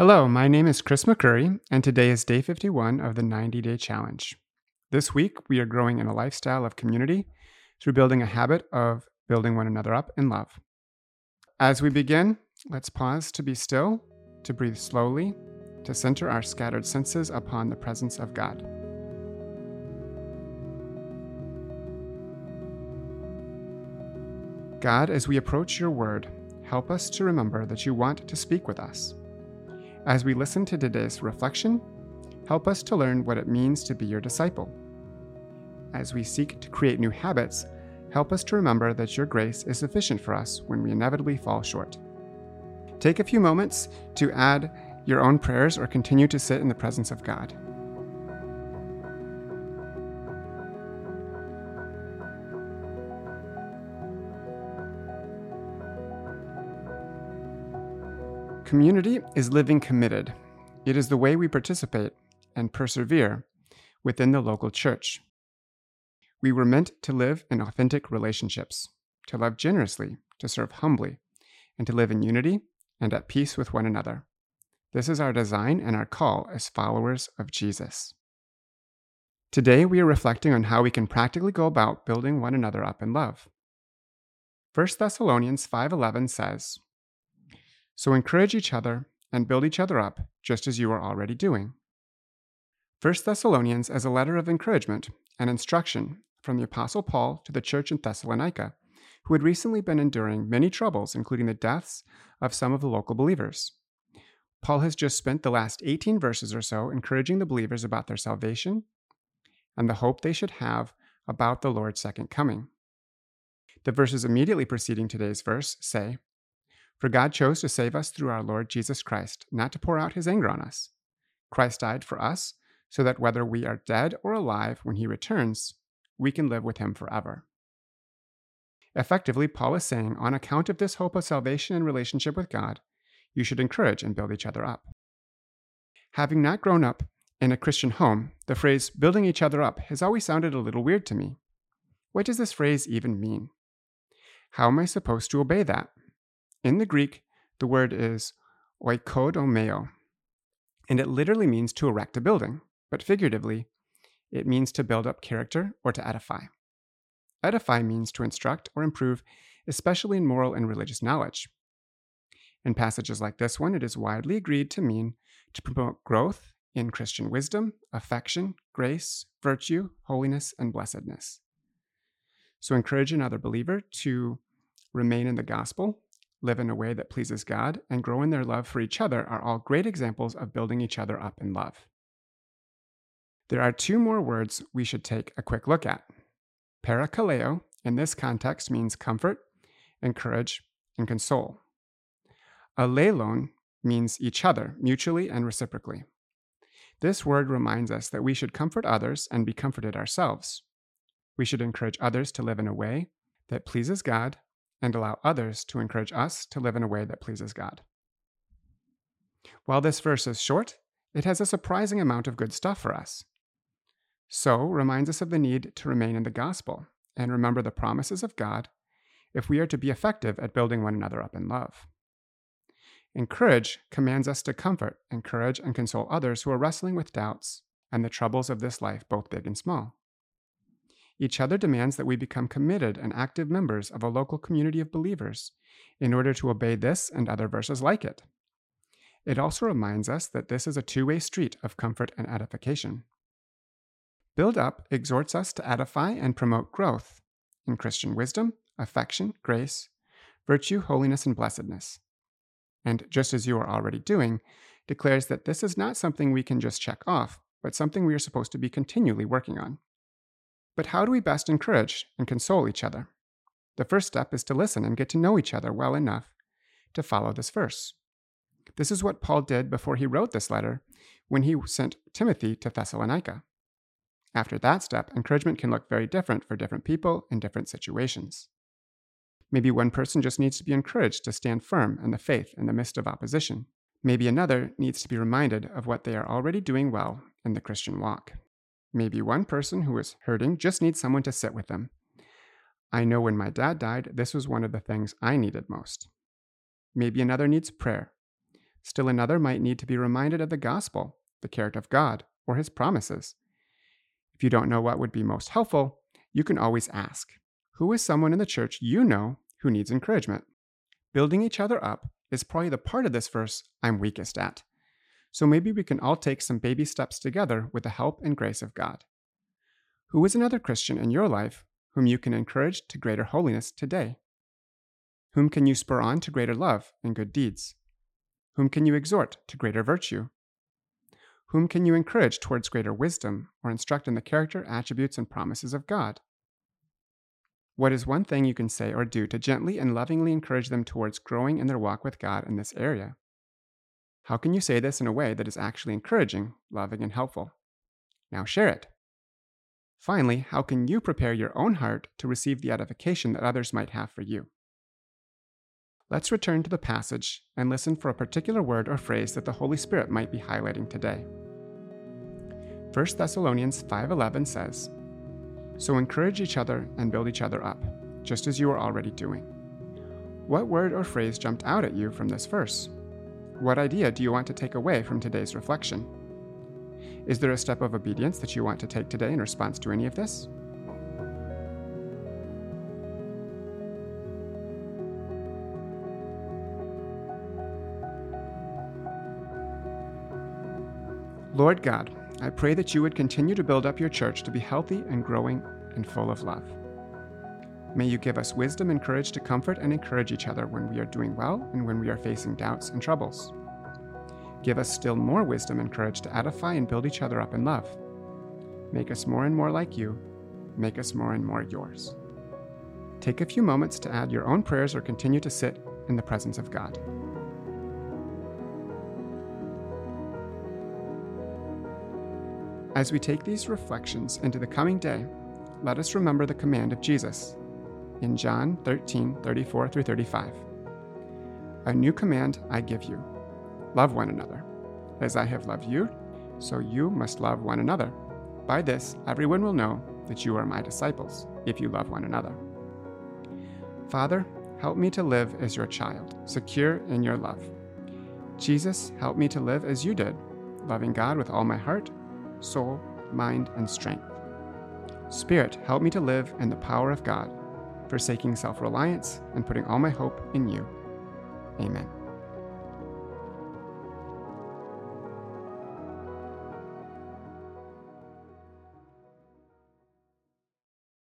Hello, my name is Chris McCurry, and today is day 51 of the 90 Day Challenge. This week, we are growing in a lifestyle of community through building a habit of building one another up in love. As we begin, let's pause to be still, to breathe slowly, to center our scattered senses upon the presence of God. God, as we approach your word, help us to remember that you want to speak with us as we listen to today's reflection, help us to learn what it means to be your disciple. As we seek to create new habits, help us to remember that your grace is sufficient for us when we inevitably fall short. Take a few moments to add your own prayers or continue to sit in the presence of God. Community is living committed. It is the way we participate and persevere within the local church. We were meant to live in authentic relationships, to love generously, to serve humbly, and to live in unity and at peace with one another. This is our design and our call as followers of Jesus. Today, we are reflecting on how we can practically go about building one another up in love. 1 Thessalonians 5:11 says, so encourage each other and build each other up, just as you are already doing. 1 Thessalonians is a letter of encouragement and instruction from the Apostle Paul to the church in Thessalonica, who had recently been enduring many troubles, including the deaths of some of the local believers. Paul has just spent the last 18 verses or so encouraging the believers about their salvation and the hope they should have about the Lord's second coming. The verses immediately preceding today's verse say, for God chose to save us through our Lord Jesus Christ, not to pour out his anger on us. Christ died for us, so that whether we are dead or alive when he returns, we can live with him forever. Effectively, Paul is saying, on account of this hope of salvation and relationship with God, you should encourage and build each other up. Having not grown up in a Christian home, the phrase building each other up has always sounded a little weird to me. What does this phrase even mean? How am I supposed to obey that? In the Greek, the word is oikodomeo, and it literally means to erect a building, but figuratively, it means to build up character or to edify. Edify means to instruct or improve, especially in moral and religious knowledge. In passages like this one, it is widely agreed to mean to promote growth in Christian wisdom, affection, grace, virtue, holiness, and blessedness. So encourage another believer to remain in the gospel live in a way that pleases God, and grow in their love for each other are all great examples of building each other up in love. There are two more words we should take a quick look at. Parakaleo in this context means comfort, encourage, and console. Allelon means each other, mutually and reciprocally. This word reminds us that we should comfort others and be comforted ourselves. We should encourage others to live in a way that pleases God and allow others to encourage us to live in a way that pleases God. While this verse is short, it has a surprising amount of good stuff for us. So, reminds us of the need to remain in the gospel and remember the promises of God if we are to be effective at building one another up in love. Encourage commands us to comfort, encourage, and console others who are wrestling with doubts and the troubles of this life, both big and small. Each other demands that we become committed and active members of a local community of believers in order to obey this and other verses like it. It also reminds us that this is a two way street of comfort and edification. Build Up exhorts us to edify and promote growth in Christian wisdom, affection, grace, virtue, holiness, and blessedness. And just as you are already doing, declares that this is not something we can just check off, but something we are supposed to be continually working on. But how do we best encourage and console each other? The first step is to listen and get to know each other well enough to follow this verse. This is what Paul did before he wrote this letter when he sent Timothy to Thessalonica. After that step, encouragement can look very different for different people in different situations. Maybe one person just needs to be encouraged to stand firm in the faith in the midst of opposition. Maybe another needs to be reminded of what they are already doing well in the Christian walk. Maybe one person who is hurting just needs someone to sit with them. I know when my dad died, this was one of the things I needed most. Maybe another needs prayer. Still another might need to be reminded of the gospel, the character of God, or his promises. If you don't know what would be most helpful, you can always ask Who is someone in the church you know who needs encouragement? Building each other up is probably the part of this verse I'm weakest at. So maybe we can all take some baby steps together with the help and grace of God. Who is another Christian in your life whom you can encourage to greater holiness today? Whom can you spur on to greater love and good deeds? Whom can you exhort to greater virtue? Whom can you encourage towards greater wisdom or instruct in the character, attributes, and promises of God? What is one thing you can say or do to gently and lovingly encourage them towards growing in their walk with God in this area? How can you say this in a way that is actually encouraging, loving, and helpful? Now share it. Finally, how can you prepare your own heart to receive the edification that others might have for you? Let's return to the passage and listen for a particular word or phrase that the Holy Spirit might be highlighting today. 1 Thessalonians 5:11 says, "So encourage each other and build each other up, just as you are already doing." What word or phrase jumped out at you from this verse? What idea do you want to take away from today's reflection? Is there a step of obedience that you want to take today in response to any of this? Lord God, I pray that you would continue to build up your church to be healthy and growing and full of love. May you give us wisdom and courage to comfort and encourage each other when we are doing well and when we are facing doubts and troubles. Give us still more wisdom and courage to edify and build each other up in love. Make us more and more like you. Make us more and more yours. Take a few moments to add your own prayers or continue to sit in the presence of God. As we take these reflections into the coming day, let us remember the command of Jesus in John 13 34 through 35. A new command I give you love one another. As I have loved you, so you must love one another. By this, everyone will know that you are my disciples, if you love one another. Father, help me to live as your child, secure in your love. Jesus, help me to live as you did, loving God with all my heart soul, mind, and strength. Spirit, help me to live in the power of God, forsaking self reliance and putting all my hope in you. Amen.